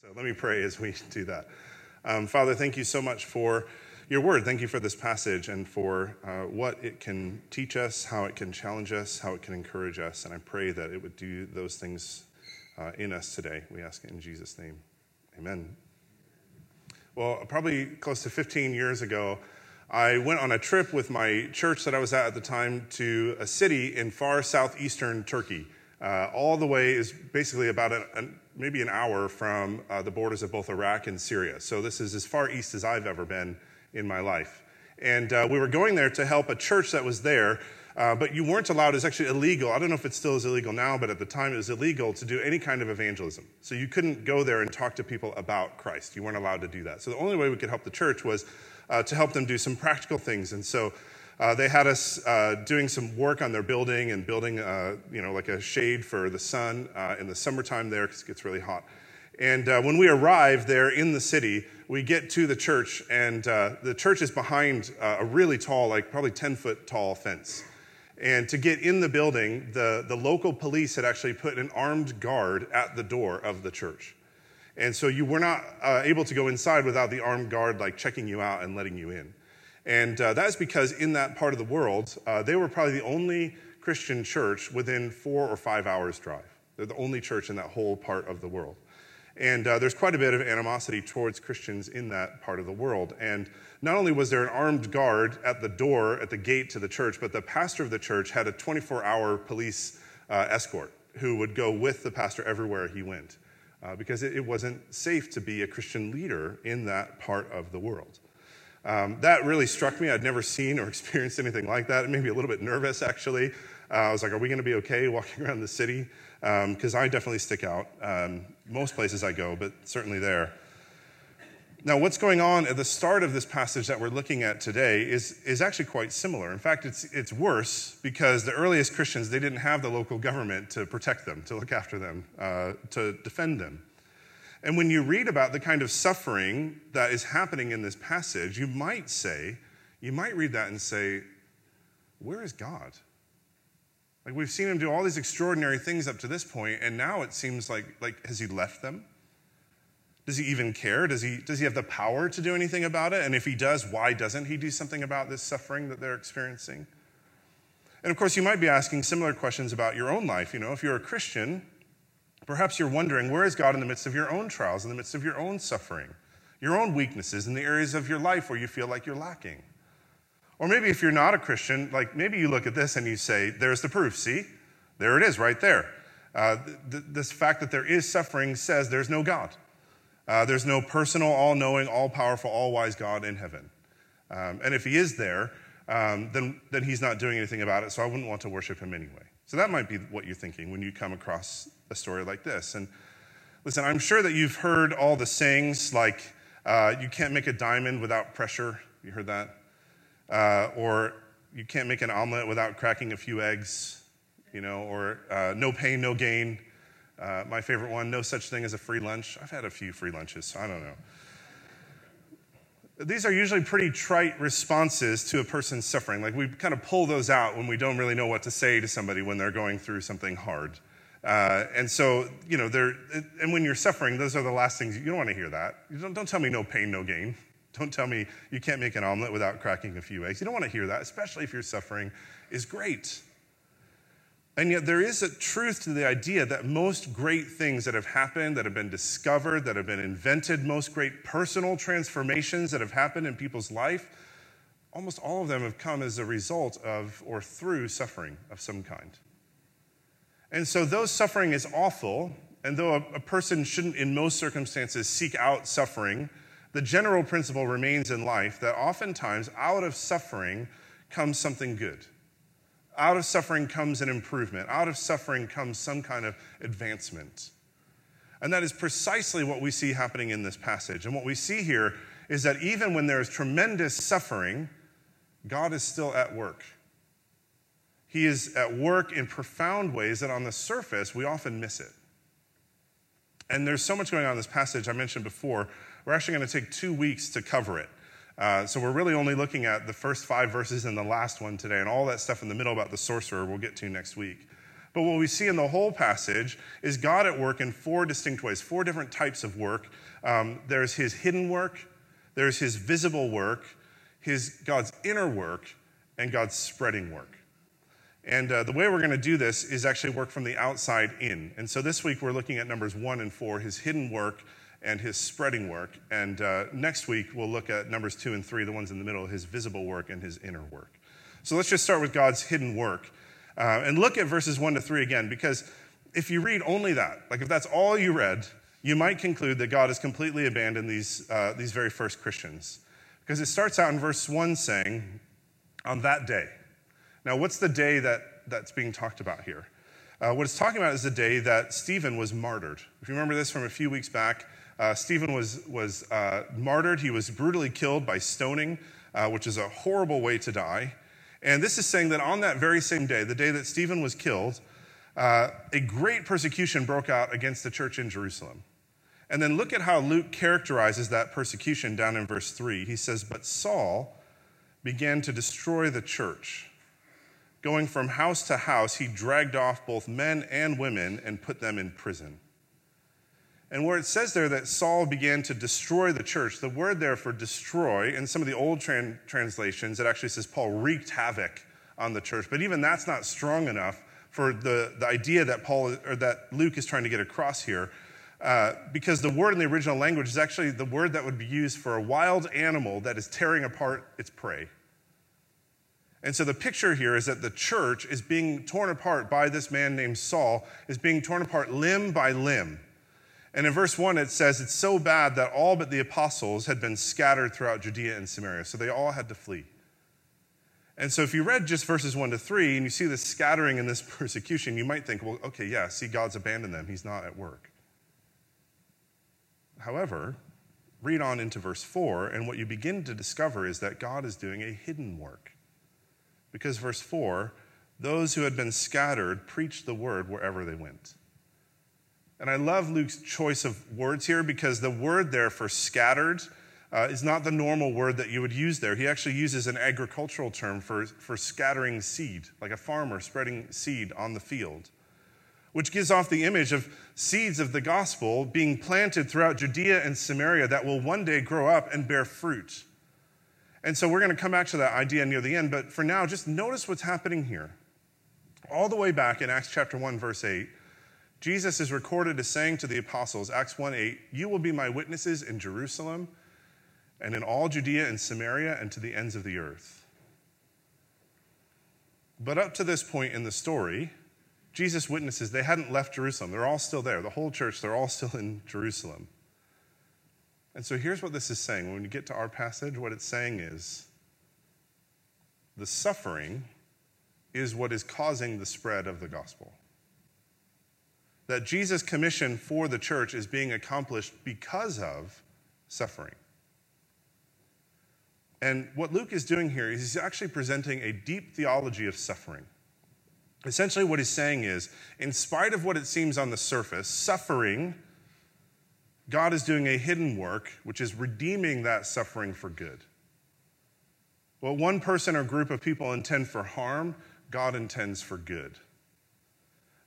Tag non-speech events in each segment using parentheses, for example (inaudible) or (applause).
So let me pray as we do that. Um, Father, thank you so much for your word. Thank you for this passage and for uh, what it can teach us, how it can challenge us, how it can encourage us. And I pray that it would do those things uh, in us today. We ask it in Jesus' name. Amen. Well, probably close to 15 years ago, I went on a trip with my church that I was at at the time to a city in far southeastern Turkey. Uh, all the way is basically about a, a, maybe an hour from uh, the borders of both Iraq and Syria. So this is as far east as I've ever been in my life. And uh, we were going there to help a church that was there, uh, but you weren't allowed, it's actually illegal. I don't know if it still is illegal now, but at the time it was illegal to do any kind of evangelism. So you couldn't go there and talk to people about Christ. You weren't allowed to do that. So the only way we could help the church was uh, to help them do some practical things. And so uh, they had us uh, doing some work on their building and building, uh, you know, like a shade for the sun uh, in the summertime there because it gets really hot. And uh, when we arrive there in the city, we get to the church, and uh, the church is behind a really tall, like probably 10 foot tall fence. And to get in the building, the, the local police had actually put an armed guard at the door of the church. And so you were not able to go inside without the armed guard like checking you out and letting you in. And uh, that is because in that part of the world, uh, they were probably the only Christian church within four or five hours' drive. They're the only church in that whole part of the world. And uh, there's quite a bit of animosity towards Christians in that part of the world. And not only was there an armed guard at the door, at the gate to the church, but the pastor of the church had a 24 hour police uh, escort who would go with the pastor everywhere he went. Uh, because it, it wasn't safe to be a Christian leader in that part of the world. Um, that really struck me. I'd never seen or (laughs) experienced anything like that. It made me a little bit nervous, actually. Uh, I was like, are we going to be okay (laughs) walking around the city? Because um, I definitely stick out. Um, most places I go, but certainly there. Now, what's going on at the start of this passage that we're looking at today is, is actually quite similar. In fact, it's, it's worse because the earliest Christians, they didn't have the local government to protect them, to look after them, uh, to defend them. And when you read about the kind of suffering that is happening in this passage, you might say, you might read that and say, where is God? Like we've seen him do all these extraordinary things up to this point, and now it seems like, like has he left them? Does he even care? Does he, does he have the power to do anything about it? And if he does, why doesn't he do something about this suffering that they're experiencing? And of course, you might be asking similar questions about your own life. You know, if you're a Christian, Perhaps you're wondering where is God in the midst of your own trials, in the midst of your own suffering, your own weaknesses, in the areas of your life where you feel like you're lacking. Or maybe if you're not a Christian, like maybe you look at this and you say, there's the proof. See, there it is right there. Uh, th- this fact that there is suffering says there's no God. Uh, there's no personal, all knowing, all powerful, all wise God in heaven. Um, and if he is there, um, then, then he's not doing anything about it, so I wouldn't want to worship him anyway. So that might be what you're thinking when you come across a story like this. And listen, I'm sure that you've heard all the sayings like, uh, you can't make a diamond without pressure. You heard that? Uh, or you can't make an omelet without cracking a few eggs, you know, or uh, no pain, no gain. Uh, my favorite one, no such thing as a free lunch. I've had a few free lunches, so I don't know. These are usually pretty trite responses to a person's suffering. Like we kind of pull those out when we don't really know what to say to somebody when they're going through something hard. Uh, and so, you know, there, and when you're suffering, those are the last things you don't want to hear that. You don't, don't tell me no pain, no gain. (laughs) Don't tell me you can't make an omelet without cracking a few eggs. You don't want to hear that, especially if you're suffering is great. And yet, there is a truth to the idea that most great things that have happened, that have been discovered, that have been invented, most great personal transformations that have happened in people's life, almost all of them have come as a result of or through suffering of some kind. And so, though suffering is awful, and though a, a, person shouldn't, in most circumstances, seek out suffering, the general principle remains in life that oftentimes out of suffering comes something good. Out of suffering comes an improvement. Out of suffering comes some kind of advancement. And that is precisely what we see happening in this passage. And what we see here is that even when there is tremendous suffering, God is still at work. He is at work in profound ways that on the surface we often miss it. And there's so much going on in this passage I mentioned before. We're actually going to take two weeks to cover it. Uh, so we're really only looking at the first five verses and the last one today, and all that stuff in the middle about the sorcerer we'll get to next week. But what we see in the whole passage is God at work in four distinct ways, four different types of work. Um, there's his hidden work, there's his visible work, his God's inner work, and God's spreading work. And uh, the way we're going to do this is actually work from the outside in. And so this week we're looking at numbers one and four, his hidden work and his spreading work. And uh, next week we'll look at numbers two and three, the ones in the middle, his visible work and his inner work. So let's just start with God's hidden work. Uh, and look at verses 1 to 3 again, because if you read only that, like if that's all you read, you might conclude that God has completely abandoned these, uh, these very first Christians. Because it starts out in verse 1 saying, on that day. Now, what's the day that, that's being talked about here? Uh, what it's talking about is the day that Stephen was martyred. If you remember this from a few weeks back, uh, Stephen was, was uh, martyred. He was brutally killed by stoning, uh, which is a horrible way to die. And this is saying that on that very same day, the day that Stephen was killed, uh, a great persecution broke out against the church in Jerusalem. And then look at how Luke characterizes that persecution down in verse 3. He says, But Saul began to destroy the church. Going from house to house, he dragged off both men and women and put them in prison. And where it says there that Saul began to destroy the church, the word there for destroy, in some of the old tran- translations, it actually says Paul wreaked havoc on the church. But even that's not strong enough for the, the idea that Paul or that Luke is trying to get across here. Uh, because the word in the original language is actually the word that would be used for a wild animal that is tearing apart its prey. And so the picture here is that the church is being torn apart by this man named Saul, is being torn apart limb by limb. And in verse 1, it says, It's so bad that all but the apostles had been scattered throughout Judea and Samaria. So they all had to flee. And so if you read just verses 1 to 3 and you see this scattering and this (laughs) persecution, you might think, well, okay, yeah, see, God's abandoned them. He's not at work. However, read on into verse 4, and what you begin to discover is that God is doing a hidden work. Because verse 4, those who had been scattered preached the word wherever they went. And I love Luke's choice of words here because the word there for scattered uh, is not the normal word that you would use there. He actually uses an agricultural term for, for scattering seed, like a farmer spreading seed on the field, which gives off the image of seeds of the gospel being planted throughout Judea and Samaria that will one day grow up and bear fruit. And so we're going to come back to that idea near the end, but for now, just notice what's happening here. All the way back in Acts chapter 1, verse 8, Jesus is recorded as saying to the apostles, Acts 1 8, You will be my witnesses in Jerusalem and in all Judea and Samaria and to the ends of the earth. But up to this point in the story, Jesus' witnesses, they hadn't left Jerusalem. They're all still there. The whole church, they're all still (laughs) in Jerusalem. And so here's what this is saying. When you get to our passage, what it's saying is the suffering is what is causing the spread of the gospel that Jesus' commission for the church is being accomplished because of suffering. And what Luke is doing here is he's actually presenting a deep theology of suffering. Essentially, what he's saying is, in spite of what it seems on the surface, suffering, God is doing a hidden work, which is redeeming that suffering for good. What one person or group of people intend for harm, God intends for good.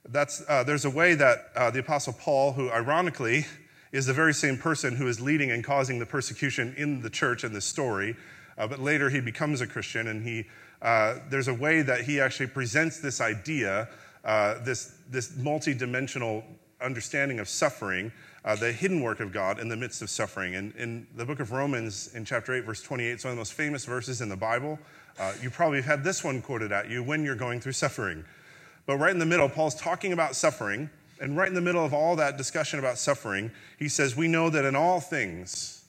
That's, uh, there's a way that uh, the Apostle Paul, who ironically is the very same person who is leading and causing the persecution in the church in this story, uh, but later he becomes a Christian, and he, uh, there's a way that he actually presents this idea, uh, this, this multidimensional understanding of suffering, uh, the hidden work of God in the midst of suffering. And in the book of Romans, in chapter 8, verse 28, it's one of the most famous verses in the Bible. you probably have had this one quoted at you when you're going through suffering. But right in the middle, Paul's talking about suffering. And right in the middle of all that discussion about suffering, he says, We know that in all things,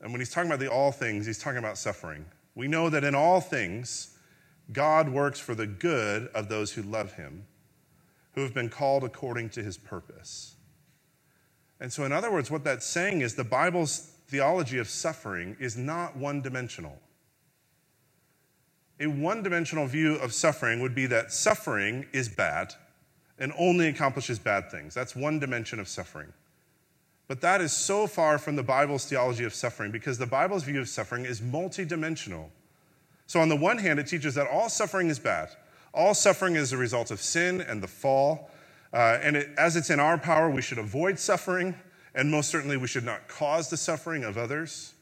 and when he's talking about the all things, he's talking about suffering. We know that in all things, God works for the good of those who love him, who have been called according to his purpose. And so, in other words, what that's saying is the Bible's theology of suffering is not one dimensional. A one dimensional view of suffering would be that suffering is bad and only accomplishes bad things. That's one dimension of suffering. But that is so far from the Bible's theology of suffering because the Bible's view of suffering is multidimensional. So, on the one hand, it teaches that all suffering is bad, All suffering is a result of sin and the fall. Uh, and it, as it's in our power, we should avoid suffering, and most certainly we should not cause the suffering of others.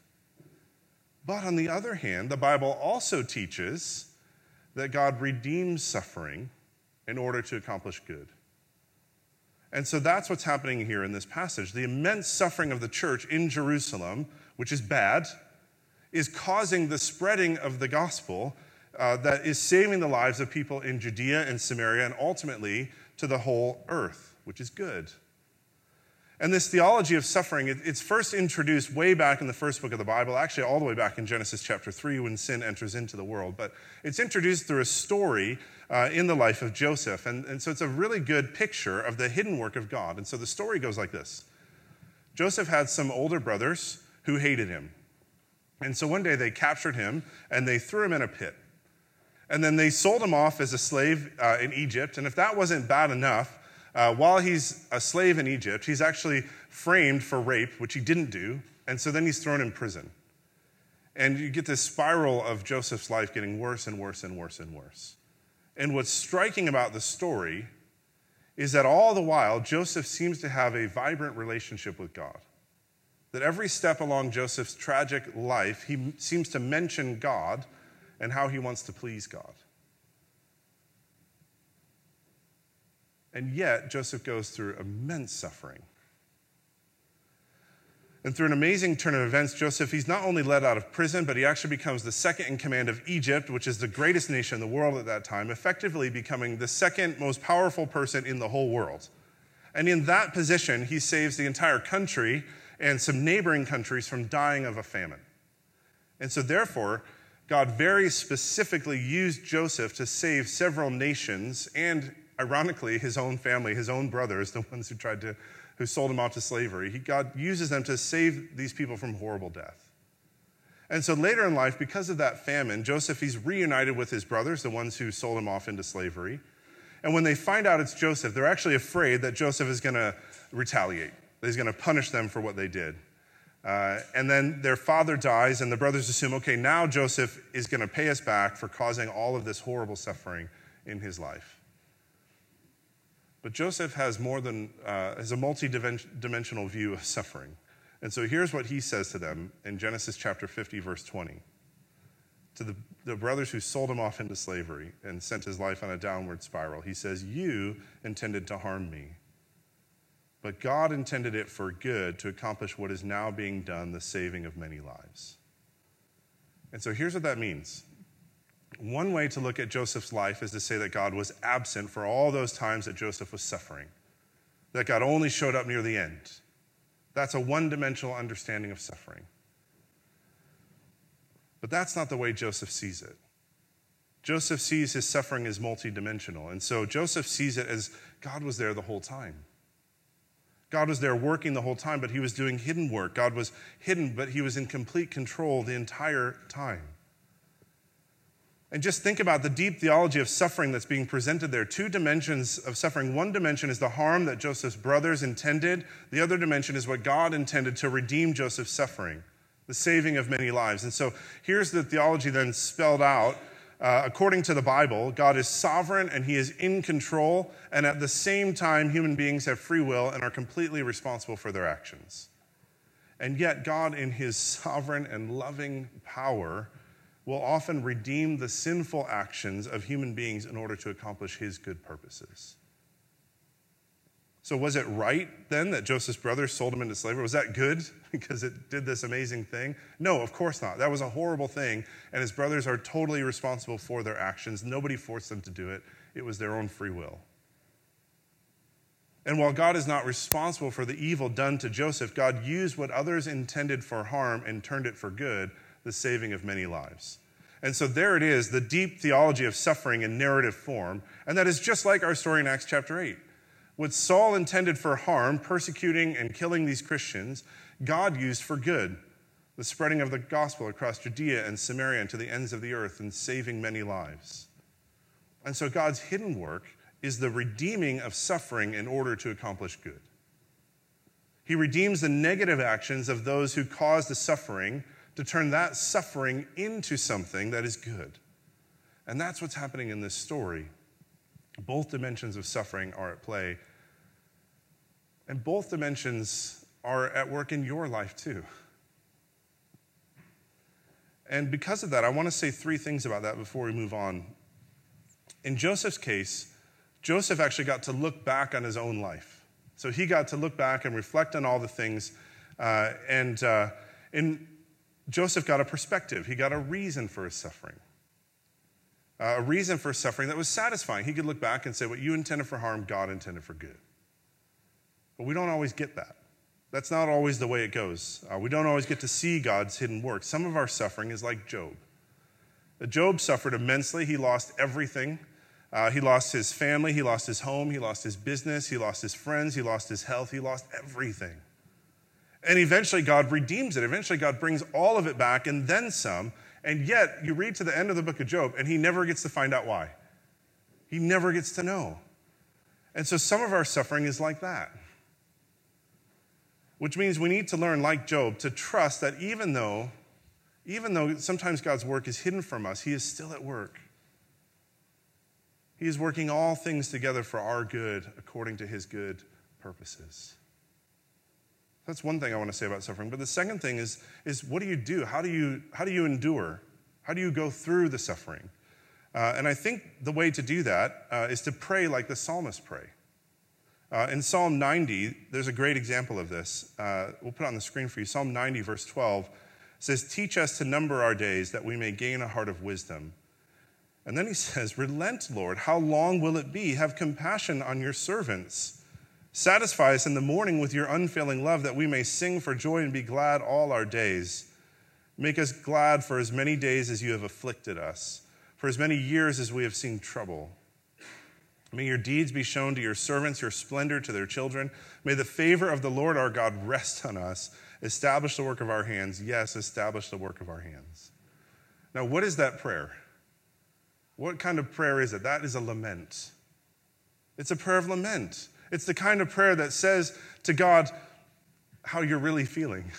But on the other hand, the Bible also teaches that God redeems suffering in order to accomplish good. And so that's what's happening here in this passage. The immense suffering of the church in Jerusalem, which is bad, is causing the spreading of the gospel uh, that is saving the lives of people in Judea and Samaria and ultimately to the whole earth, which is good. And this theology of suffering, it, it's first introduced way back in the first book of the Bible, actually, all the way back in Genesis chapter 3 when sin enters into the world. But it's introduced through a story uh, in the life of Joseph. And, and so it's a really good picture of the hidden work of God. And so the story goes like this Joseph had some older brothers who hated him. And so one day they captured him and they threw him in a pit. And then they sold him off as a slave uh, in Egypt. And if that wasn't bad enough, uh, while he's a slave in Egypt, he's actually framed for rape, which he didn't do. And so then he's thrown in prison. And you get this spiral of Joseph's life getting worse and worse and worse and worse. And what's striking about the story is that all the while, Joseph seems to have a vibrant relationship with God. That every step along Joseph's tragic life, he seems to mention God and how he wants to please God. And yet, Joseph goes through immense suffering. And through an amazing turn of events, Joseph, he's not only let out of prison, but he actually becomes the second in command of Egypt, which is the greatest nation in the world at that time, effectively becoming the second most powerful person in the whole world. And in that position, he saves the entire country and some neighboring countries from dying of a famine. And so, therefore, God very specifically used Joseph to save several nations and, ironically, his own family, his own brothers, the (laughs) ones who tried to, who sold him off to slavery. He, God uses them to save these people from horrible death. And so later in life, because of that famine, Joseph, he's reunited with his brothers, the ones who sold him off into slavery. And when they find out it's Joseph, they're actually afraid that Joseph is going to retaliate, that he's going to punish them for what they did. Uh, and then their father dies, and the brothers assume, okay, now Joseph is going to pay us back for causing all of this horrible suffering in his life. But Joseph has more than uh, has a multi-dimensional view of suffering. And so here's what he says to them in Genesis chapter 50, verse 20. To the, the brothers who sold him off into slavery and sent his life on a downward spiral, he says, You intended to harm me but God intended it for good to accomplish what is now being done, the saving of many lives. And so here's what that means. One way to look at Joseph's life is to say that God was absent for all those times that Joseph was suffering, that God only showed up near the end. That's a one dimensional understanding of suffering. But that's not the way Joseph sees it. Joseph sees his suffering as multidimensional. And so Joseph sees it as God was there the whole time. God was there working the whole time, but he was doing hidden work. God was hidden, but he was in complete control the entire time. And just think about the deep theology of suffering that's being presented there. Two dimensions of suffering. One dimension is the harm that Joseph's brothers intended, the other dimension is what God intended to redeem Joseph's suffering, the saving of many lives. And so here's the theology then spelled out uh, according to the Bible, God is sovereign and he is in control, and at the same time, human beings have free will and are completely responsible for their actions. And yet, God, in his sovereign and loving power, will often redeem the sinful actions of human beings in order to accomplish his good purposes. So, was it right then that Joseph's brothers sold him into slavery? Was that good (laughs) because it did this amazing thing? No, of course not. That was a horrible thing, and his brothers are totally responsible for their actions. Nobody forced them to do it, it was their own free will. And while God is not responsible for the evil done to Joseph, God used what others intended for harm and turned it for good, the saving of many lives. And so there it is, the deep theology of suffering in narrative form. And that is just like our story in Acts chapter 8. What Saul intended for harm, persecuting and killing these Christians, God used for good, the spreading of the gospel across Judea and Samaria and to the ends of the earth and saving many lives. And so God's hidden work is the redeeming of suffering in order to accomplish good. He redeems the negative actions of those who cause the suffering to turn that suffering into something that is good. And that's what's happening in this story Both dimensions of suffering are at play. And both dimensions are at work in your life too. And because of that, I want to say three things about that before we move on. In Joseph's case, Joseph actually got to look back on his own life. So he got to look back and reflect on all the things. Uh, and uh, in, Joseph got a perspective, he got a reason for his suffering. Uh, a reason for suffering that was satisfying. He could look back and say, What you intended for harm, God intended for good. But we don't always get that. That's not always the way it goes. Uh, we don't always get to see God's hidden work. Some of our suffering is like Job. Uh, Job suffered immensely. He lost everything. Uh, he lost his family, he lost his home, he lost his business, he lost his friends, he lost his health, he lost everything. And eventually, God redeems it. Eventually, God brings all of it back and then some. And yet, you read to the end of the book of Job, and he never gets to find out why. He never gets to know. And so, some of our suffering is like that which means we need to learn, like Job, to trust that even though, even though sometimes God's work is hidden from us, He is still at work. He is working all things together for our good according to His good purposes. That's one thing I want to say about suffering. But the second thing is, is what do you do? How do you, how do you endure? How do you go through the suffering? Uh, and I think the way to do that uh, is to pray like the psalmist pray. Uh, in Psalm 90, there's a great example of this. Uh, we'll put it on the screen for you. Psalm 90, verse 12 says, Teach us to number our days that we may gain a heart of wisdom. And then he (laughs) says, Relent, Lord, how long will it be? Have compassion on your servants. Satisfy us in the morning with your unfailing love that we may sing for joy and be glad all our days. Make us glad for as many days as you have afflicted us, for as many years as we have seen trouble. May your deeds be shown to your servants, your splendor to their children. May the favor of the Lord our God rest on us. Establish the work of our hands. Yes, establish the work of our hands. Now, what is that prayer? What kind of prayer is it? That is a lament. It's a prayer of lament. It's the kind of prayer that says to God how you're really feeling.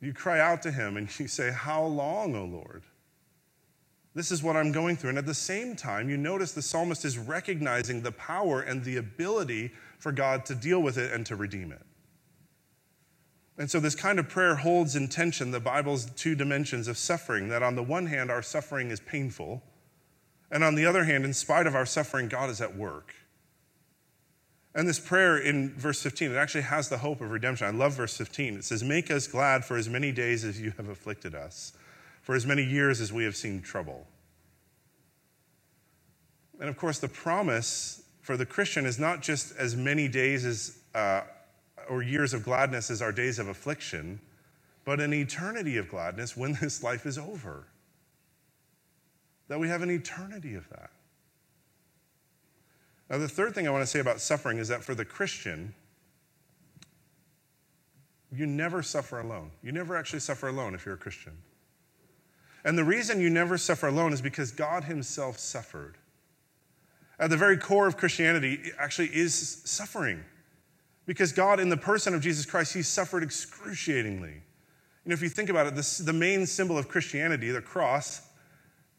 You cry out to Him and you say, How long, O Lord? This is what I'm going through. And at the same time, you notice the psalmist is recognizing the power and the ability for God to deal with it and to redeem it. And so, this kind of prayer holds in tension the Bible's two dimensions of suffering that, on the one hand, our suffering is painful, and on the other hand, in spite of our suffering, God is at work. And this prayer in verse 15, it actually has the hope of redemption. I love verse 15. It says, Make us glad for as many days as you have afflicted us for as many years as we have seen trouble. And of course, the promise for the Christian is not just as many days as, uh, or years of gladness as our days of affliction, but an eternity of gladness when this life is over. That we have an eternity of that. Now, the third thing I want to say about suffering is that for the Christian, you never suffer alone. You never actually suffer alone if you're a Christian. And the reason you never suffer alone is because God Himself suffered. At the very core of Christianity actually is suffering. Because God, in the person of Jesus Christ, He suffered excruciatingly. You know, if you think about it, this, the main symbol of Christianity, the cross,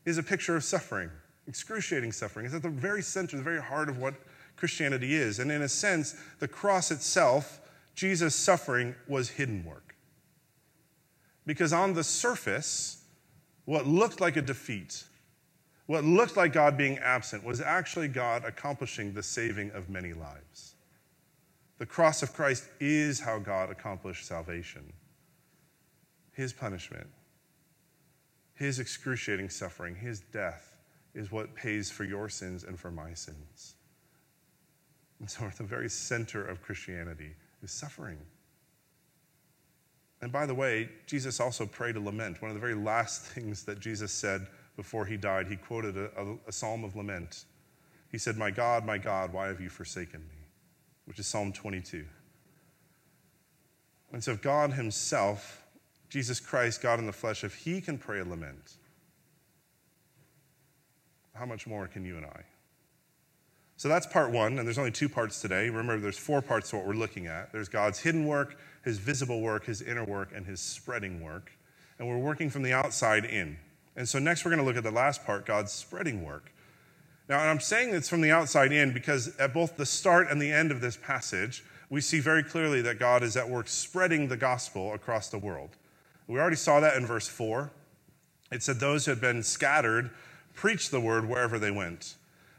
is a picture of suffering, excruciating suffering. It's at the very center, the very heart of what Christianity is. And in a sense, the cross itself, Jesus' suffering, was hidden work. Because on the surface, what looked like a defeat, what looked like God being absent, was actually God accomplishing the saving of many lives. The cross of Christ is how God accomplished salvation. His punishment, His excruciating suffering, His death is what pays for your sins and for my sins. And so, at the very center of Christianity is suffering. And by the way, Jesus also prayed a lament. One of the very last (laughs) things that Jesus said before he died, he quoted a, a, a, psalm of lament. He said, My God, my God, why have you forsaken me? Which is Psalm 22. And so, if God Himself, Jesus Christ, God in the flesh, if He can pray a lament, how much more can you and I? So that's part one, and there's only two parts today. Remember, there's four parts to what we're looking at. There's God's hidden work, his visible work, his inner work, and his spreading work. And we're working from the outside in. And so next we're going to look at the last part, God's spreading work. Now, I'm saying this from the outside in because at both the start and the end of this passage, we see very clearly that God is at work spreading the gospel across the world. We already saw that in verse 4. It said those who had been scattered preached the word wherever they went.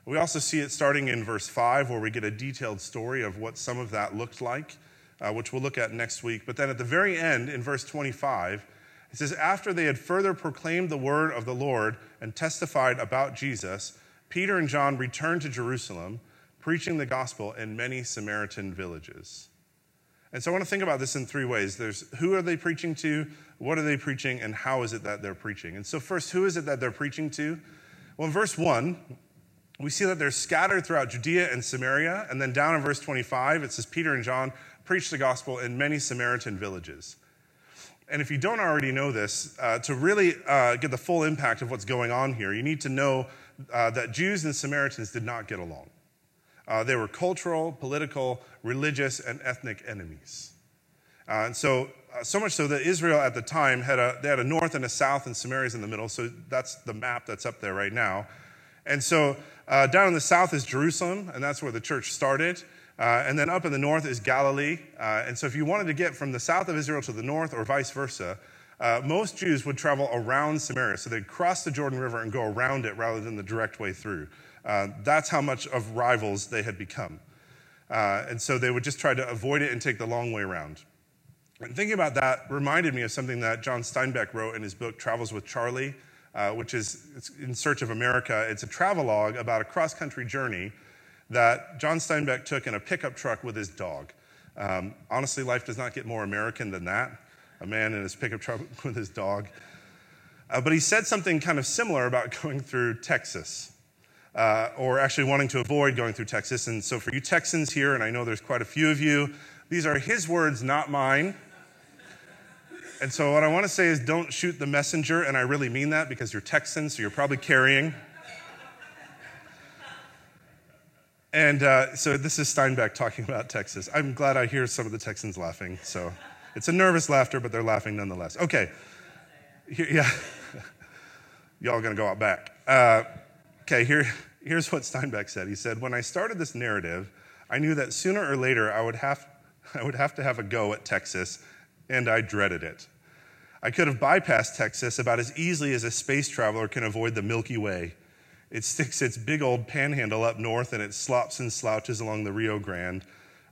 We also see it starting in verse 5, where we get a detailed story of what some of that looked like, uh, which we'll look at next week. But then at the very end, in verse 25, it says, After they had further proclaimed the word of the Lord and testified about Jesus, Peter and John returned to Jerusalem, preaching the gospel in many Samaritan villages. And so I want to think about this in three ways. There's who are they preaching to, what are they preaching, and how is it that they're preaching? And so, first, who is it that they're preaching to? Well, in verse 1, we see that they're scattered throughout Judea and Samaria. And then down in verse 25, it says Peter and John preached the gospel in many Samaritan villages. And if you don't already know this, uh, to really uh, get the full impact of what's going on here, you need to know uh, that Jews and Samaritans did not get along. Uh, they were cultural, political, religious, and ethnic enemies. Uh, and so, so much so that Israel at the time had a, they had a north and a south, and Samaria's in the middle. So that's the map that's up there right now. And so uh, down in the south is Jerusalem, and that's where the church started. Uh, and then up in the north is Galilee. Uh, and so if you wanted to get from the south of Israel to the north or vice versa, uh, most Jews would travel around Samaria. So they'd cross the Jordan River and go around it rather than the direct way through. Uh, that's how much of rivals they had become. Uh, and so they would just try to avoid it and take the long way around. And thinking about that reminded me of something that John Steinbeck wrote in his book, Travels with Charley, uh, which is In Search of America. It's a travelogue about a cross country journey that John Steinbeck took in a pickup truck with his dog. Um, honestly, life does not get more American than that a man in his pickup truck (laughs) with his dog. Uh, but he said something kind of similar about (laughs) going through Texas. Uh, or actually wanting to avoid going through Texas. And so, for you Texans here, and I know there's quite a few of you, these are his words, not mine. And so, what I want to say is don't shoot the messenger, and I really mean that because you're Texans, so you're probably carrying. And uh, so, this is Steinbeck talking about Texas. I'm glad I hear some of the Texans laughing. So, it's a nervous laughter, but they're laughing nonetheless. Okay. Here, yeah. (laughs) Y'all gonna go out back. Uh, okay, here, here's what Steinbeck said. He said, When I started this narrative, I knew that sooner or later I would have, (laughs) I would have to have a go at Texas and I dreaded it. I could have bypassed Texas about as easily as a space traveler can avoid the Milky Way. It sticks its big old panhandle up north and it slops and slouches along the Rio Grande.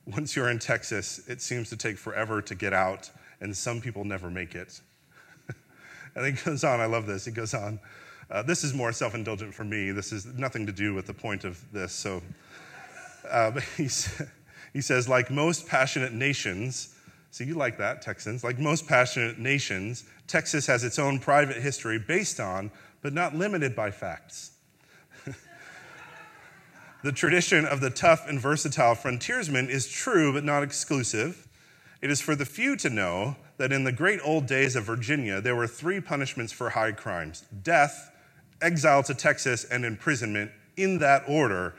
Once you're in Texas, it seems to take forever to get out, and some people never make it. (laughs) and he goes on, I love this. He goes on, uh, this is more self indulgent for me. This is nothing to do with the point of this. So, (laughs) uh, (laughs) he, he says, like most passionate nations, so you like that, Texans. Like most passionate nations, Texas has its own private history based on, but not limited by facts. (laughs) the tradition of the tough and versatile frontiersman is true, but not exclusive. It is for the few to know that in the great old days of Virginia, there were three punishments for high crimes death, exile to Texas, and imprisonment in that order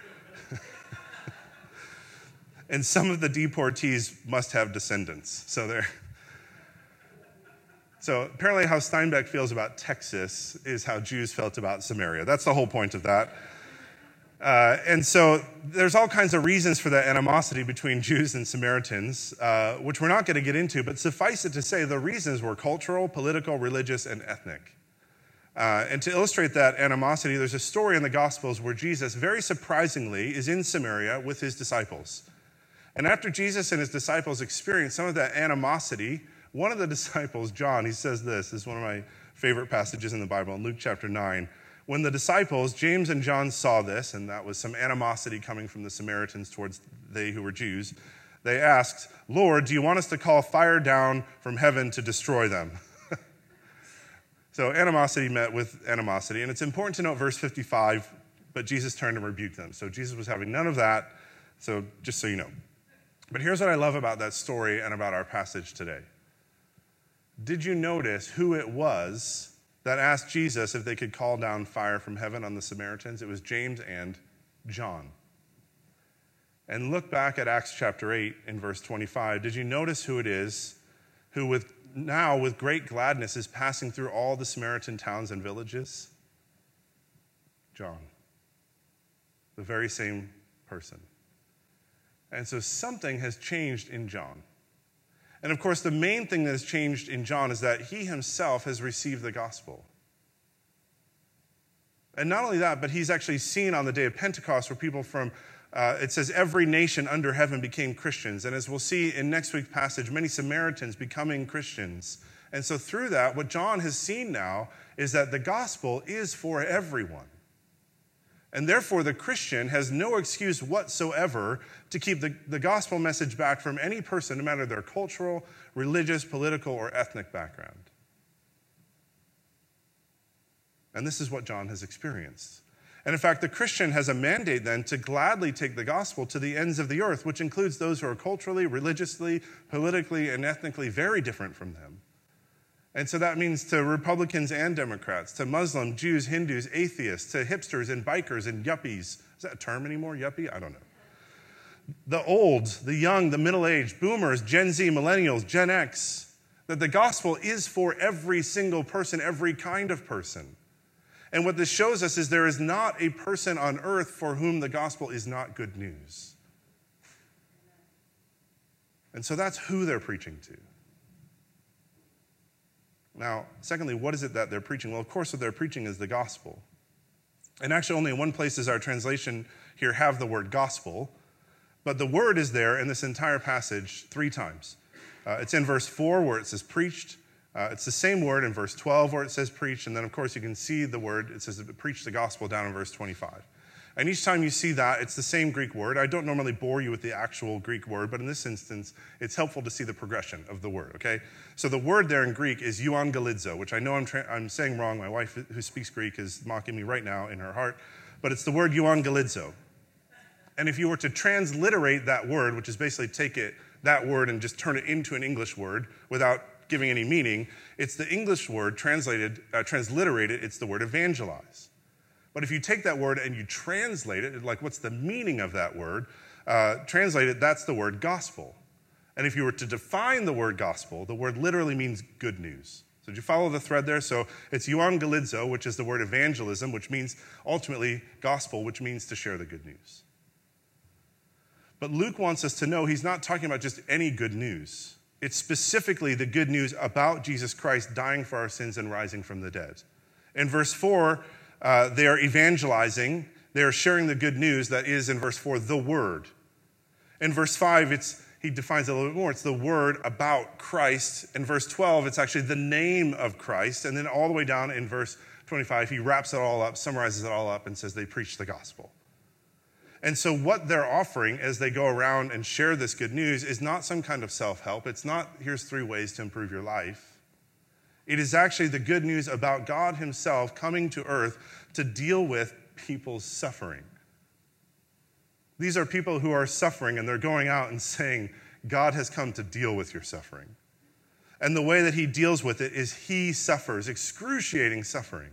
(laughs) and some of the deportees must have descendants. So they're. So apparently, how Steinbeck feels about Texas is how Jews felt about Samaria. That's the whole point of that. Uh, and so there's all kinds of reasons for that animosity between Jews and Samaritans, uh, which we're not going to get into, but suffice it to say the reasons were cultural, political, religious, and ethnic. Uh, and to illustrate that animosity, there's a story in the Gospels where Jesus, very surprisingly, is in Samaria with his disciples. And after Jesus and his disciples experienced some of that animosity, one of the (laughs) disciples, John, he says this, this is one of my favorite passages in the Bible, in Luke chapter 9. When the disciples, James and John, saw this, and that was some animosity coming from the Samaritans towards they who were Jews, they asked, Lord, do you want us to call fire down from heaven to destroy them? (laughs) so animosity met with animosity. And it's important to note verse 55, but Jesus turned and rebuked them. So Jesus was having none of that. So just so you know. But here's what I love about that story and about our passage today. Did you notice who it was that asked Jesus if they could call down fire from heaven on the Samaritans? It was James and John. And look back at Acts chapter 8 in verse 25. Did you notice who it is who with now with great gladness is passing through all the Samaritan towns and villages? John. the very same person. And so something has changed in John. And of course, the main thing that has changed in John is that he himself has received the gospel. And not only that, but he's actually seen on the day of Pentecost where people from, uh, it says, every nation under heaven became Christians. And as we'll see in next week's passage, many Samaritans becoming Christians. And so through that, what John has seen now is that the gospel is for everyone. And therefore, the Christian has no excuse whatsoever to keep the, the gospel message back from any person, no matter their cultural, religious, political, or ethnic background. And this is what John has experienced. And in fact, the Christian has a mandate then to gladly take the gospel to the ends of the earth, which includes those who are culturally, religiously, politically, and ethnically very different from them. And so that means to Republicans and Democrats, to Muslim, Jews, Hindus, atheists, to hipsters and bikers and yuppies. Is that a term anymore? Yuppie? I don't know. The old, the young, the middle aged, boomers, Gen Z, millennials, Gen X, that the gospel is for every single person, every kind of person. And what this shows us is there is not a person on earth for whom the gospel is not good news. And so that's who they're preaching to. Now, secondly, what is it that they're preaching? Well, of course, what they're preaching is the gospel. And actually, only in one place does our translation here have the word gospel, but the word is there in this entire passage three times. Uh, it's in verse 4 where it says preached, uh, it's the same word in verse 12 where it says preach, and then, of course, you can see the word, it says preach the gospel down in verse 25. And each time you see that, it's the same Greek word. I don't normally bore you with the actual Greek word, but in this instance, it's helpful to see the progression of the word, okay? So the word there in Greek is euangelizo, which I know I'm, tra- I'm saying wrong. My wife, who speaks Greek, is mocking me right now in her heart, but it's the word euangelizo. And if you were to transliterate that word, which is basically take it, that word, and just turn it into an English word without giving any meaning, it's the English word translated, uh, transliterated, it's the word evangelize. But if you take that word and you translate it, like what's the meaning of that word? Uh, translate it, that's the word gospel. And if you were to define the word gospel, the word literally means good news. So did you follow the thread there? So it's euangelizo, which is the word evangelism, which means ultimately gospel, which means to share the good news. But Luke wants us to know he's not talking about just any good news. It's specifically the good news about Jesus Christ dying for our sins and rising from the dead. In verse 4, uh, they are evangelizing, they are sharing the good news that is, in verse 4, the word. In verse 5, it's, he defines it a little bit more. It's the word about Christ. In verse 12, it's actually the name of Christ. And then all the way down in verse 25, he wraps it all up, summarizes it all up, and says they preach the gospel. And so, what they're offering as they go around and share this good news is not some kind of self help. It's not, here's three ways to improve your life. It is actually the good news about God Himself coming to earth to deal with people's suffering. These are people who are suffering and they're going out and saying, God has come to deal with your suffering. And the way that He deals with it is He suffers, excruciating suffering.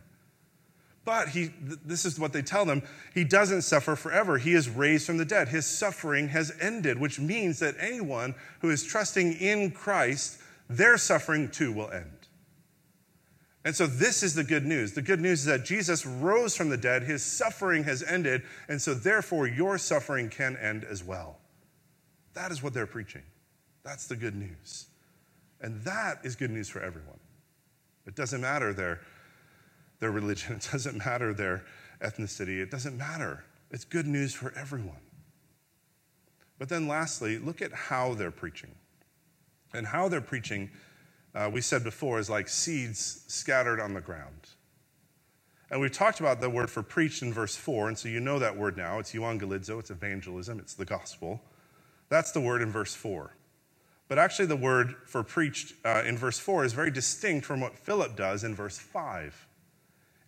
But he, this is what they tell them He doesn't suffer forever. He is raised from the dead. His suffering has ended, which means that anyone who is trusting in Christ, their suffering too will end. And so, this is the good news. The good news is that Jesus rose from the dead, his suffering has ended, and so therefore your suffering can end as well. That is what they're preaching. That's the good news. And that is good news for everyone. It doesn't matter their, their religion, (laughs) it doesn't matter their ethnicity, it doesn't matter. It's good news for everyone. But then, lastly, look at how they're preaching. And how they're preaching uh, we said before, is like seeds scattered on the ground. And we talked about the word for preached in verse 4, and so you know that word now. It's euangelizo, it's evangelism, it's the gospel. That's the word in verse 4. But actually, the word for preached uh, in verse 4 is very distinct from what Philip does in verse 5.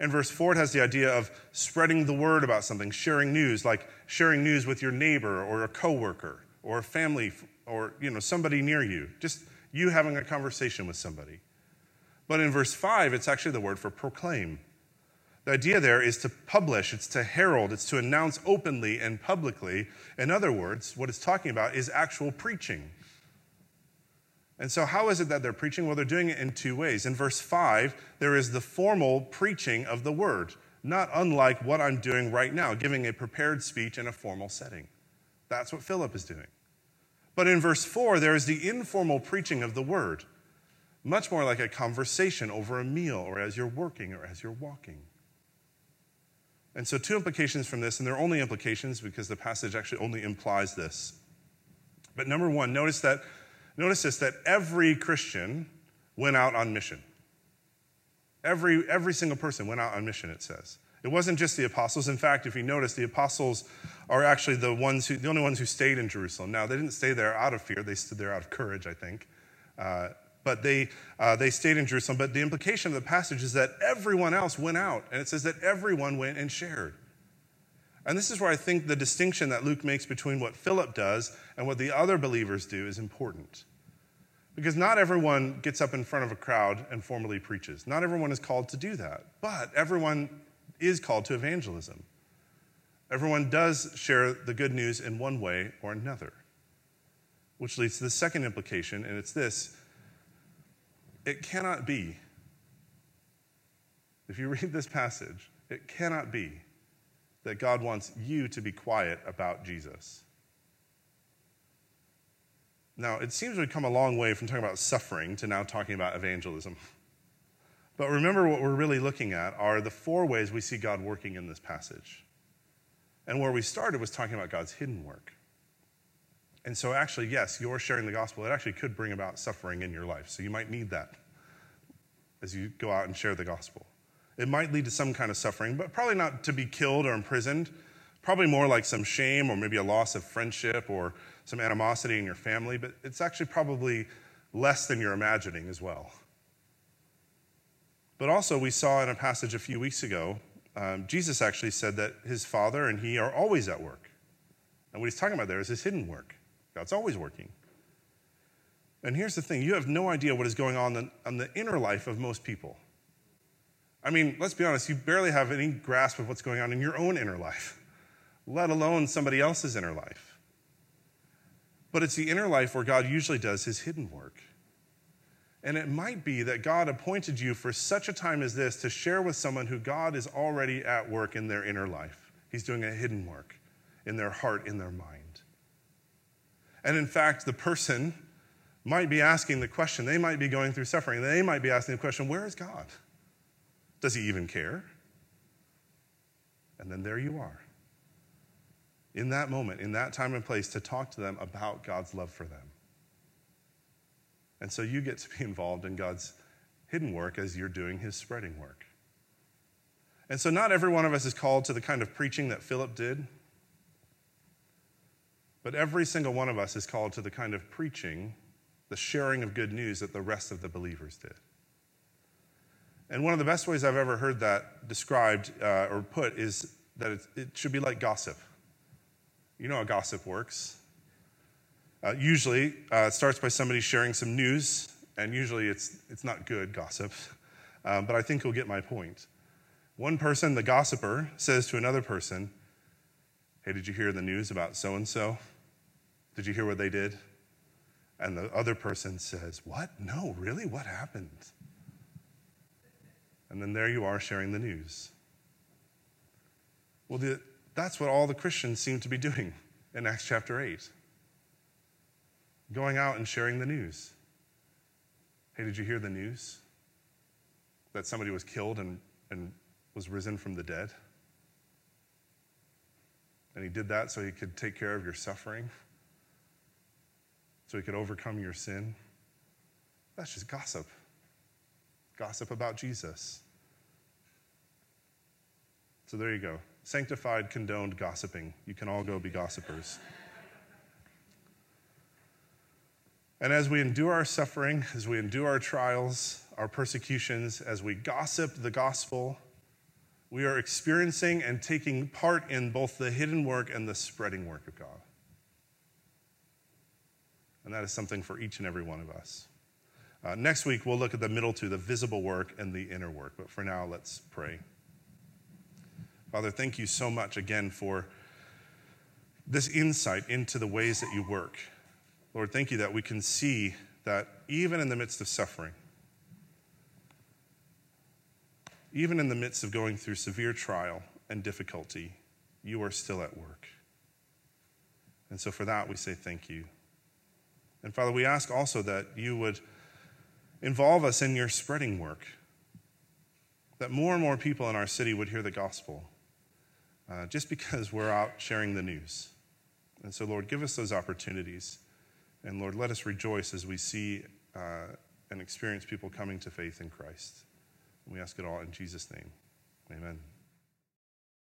In verse 4, it has the idea of spreading the word about something, sharing news, like sharing news with your neighbor or a coworker or a family or you know, somebody near you. Just you having a conversation with somebody. But in verse 5, it's actually the word for proclaim. The idea there is to publish, it's to herald, it's to announce openly and publicly. In other words, what it's talking about is actual preaching. And so, how is it that they're preaching? Well, they're doing it in two ways. In verse 5, there is the formal preaching of the word. not unlike what I'm doing right now, giving a prepared speech in a formal setting. That's what Philip is doing. But in verse 4, there is the informal preaching of the word, much more like a conversation over a meal or as you're working or as you're walking. And so, two implications from this, and they're only implications because the passage actually only implies this. But number one, notice that notice this that every Christian went out on mission. Every, every single person went out on mission, it says. It wasn't just the apostles. In fact, if you notice, the apostles are actually the ones who, the only ones who stayed in Jerusalem. Now, they didn't stay there out of fear; they stood there out of courage, I think. Uh, but they, uh, they stayed in Jerusalem. But the implication of the passage is that everyone else went out, and it says that everyone went and shared. And this is where I think the distinction that Luke makes between what Philip does and what the other believers do is important. Because not everyone gets up in front of a crowd and formally preaches. Not everyone is called to do that. But everyone is called to evangelism. Everyone does share the good news in one way or another. Which leads to the second implication, and it's this it cannot be, if you read this passage, it cannot be that God wants you to be quiet about Jesus. Now, it seems we've come a long way from talking about suffering to now talking about evangelism. (laughs) But remember, what we're really looking at are the four ways we see God working in this passage. And where we started was talking about God's hidden work. And so, actually, yes, you're sharing the gospel. It actually could bring about suffering in your life. So, you might need that as you go out and share the gospel. It might lead to some kind of suffering, but probably not to be killed or imprisoned. Probably more like some shame or maybe a loss of friendship or some animosity in your family, but it's actually probably less than you're imagining as well. But also, we saw in a passage a few weeks ago, um, Jesus actually said that his Father and he are always at work. And what he's talking about there is his hidden work. God's always working. And here's the thing you have no idea what is going on in the inner life of most people. I mean, let's be honest, you barely have any grasp of what's going on in your own inner life, let alone somebody else's inner life. But it's the inner life where God usually does his hidden work. And it might be that God appointed you for such a time as this to share with someone who God is already at work in their inner life. He's doing a hidden work in their heart, in their mind. And in fact, the person might be asking the question, they might be going through suffering, they might be asking the question, where is God? Does he even care? And then there you are. In that moment, in that time and place, to talk to them about God's love for them. And so you get to be (laughs) involved in God's hidden work as you're doing his spreading work. And so not every one of us is called to the kind of preaching that Philip did. But every single one of us is called to the kind of preaching, the sharing of good news that the rest of the believers did. And one of the best ways I've ever heard that described uh, or put is that it, it, should be like gossip. You know how gossip works. Uh, usually, uh, it starts by somebody sharing some news, and usually it's, it's not good gossip, (laughs) um, but I think you'll get my point. One person, the gossiper, says to another person, Hey, did you hear the news about so and so? Did you hear what they did? And the other person says, What? No, really? What happened? And then there you are sharing the news. Well, the, that's what all the Christians seem to be doing in Acts chapter 8 going out and sharing the news. Hey, did you hear the news? That somebody was killed and, and was risen from the dead? And he did that so he could take care of your suffering so he could overcome your sin. That's just gossip. Gossip about Jesus. So there you go. Sanctified, condoned gossiping. You can all go be gossipers. And as we endure our suffering, as we endure our trials, our persecutions, as we gossip the gospel, we are experiencing and taking part in both the hidden work and the spreading work of God. And that is something for each and every one of us. Uh, next week, we'll look at the middle two, the visible work and the inner work. But for now, let's pray. Father, thank you so much again for this insight into the ways that you work. Lord, thank you that we can see that even in the midst of suffering, even in the midst of going through severe trial and difficulty, you are still at work. And so for that, we say thank you. And Father, we ask also that you would involve us in your spreading work, that more and more people in our city would hear the gospel uh, just because we're out sharing the news. And so, Lord, give us those opportunities. And Lord, let us rejoice as we see uh, and experience people coming to faith in Christ. And we ask it all in Jesus' name. Amen.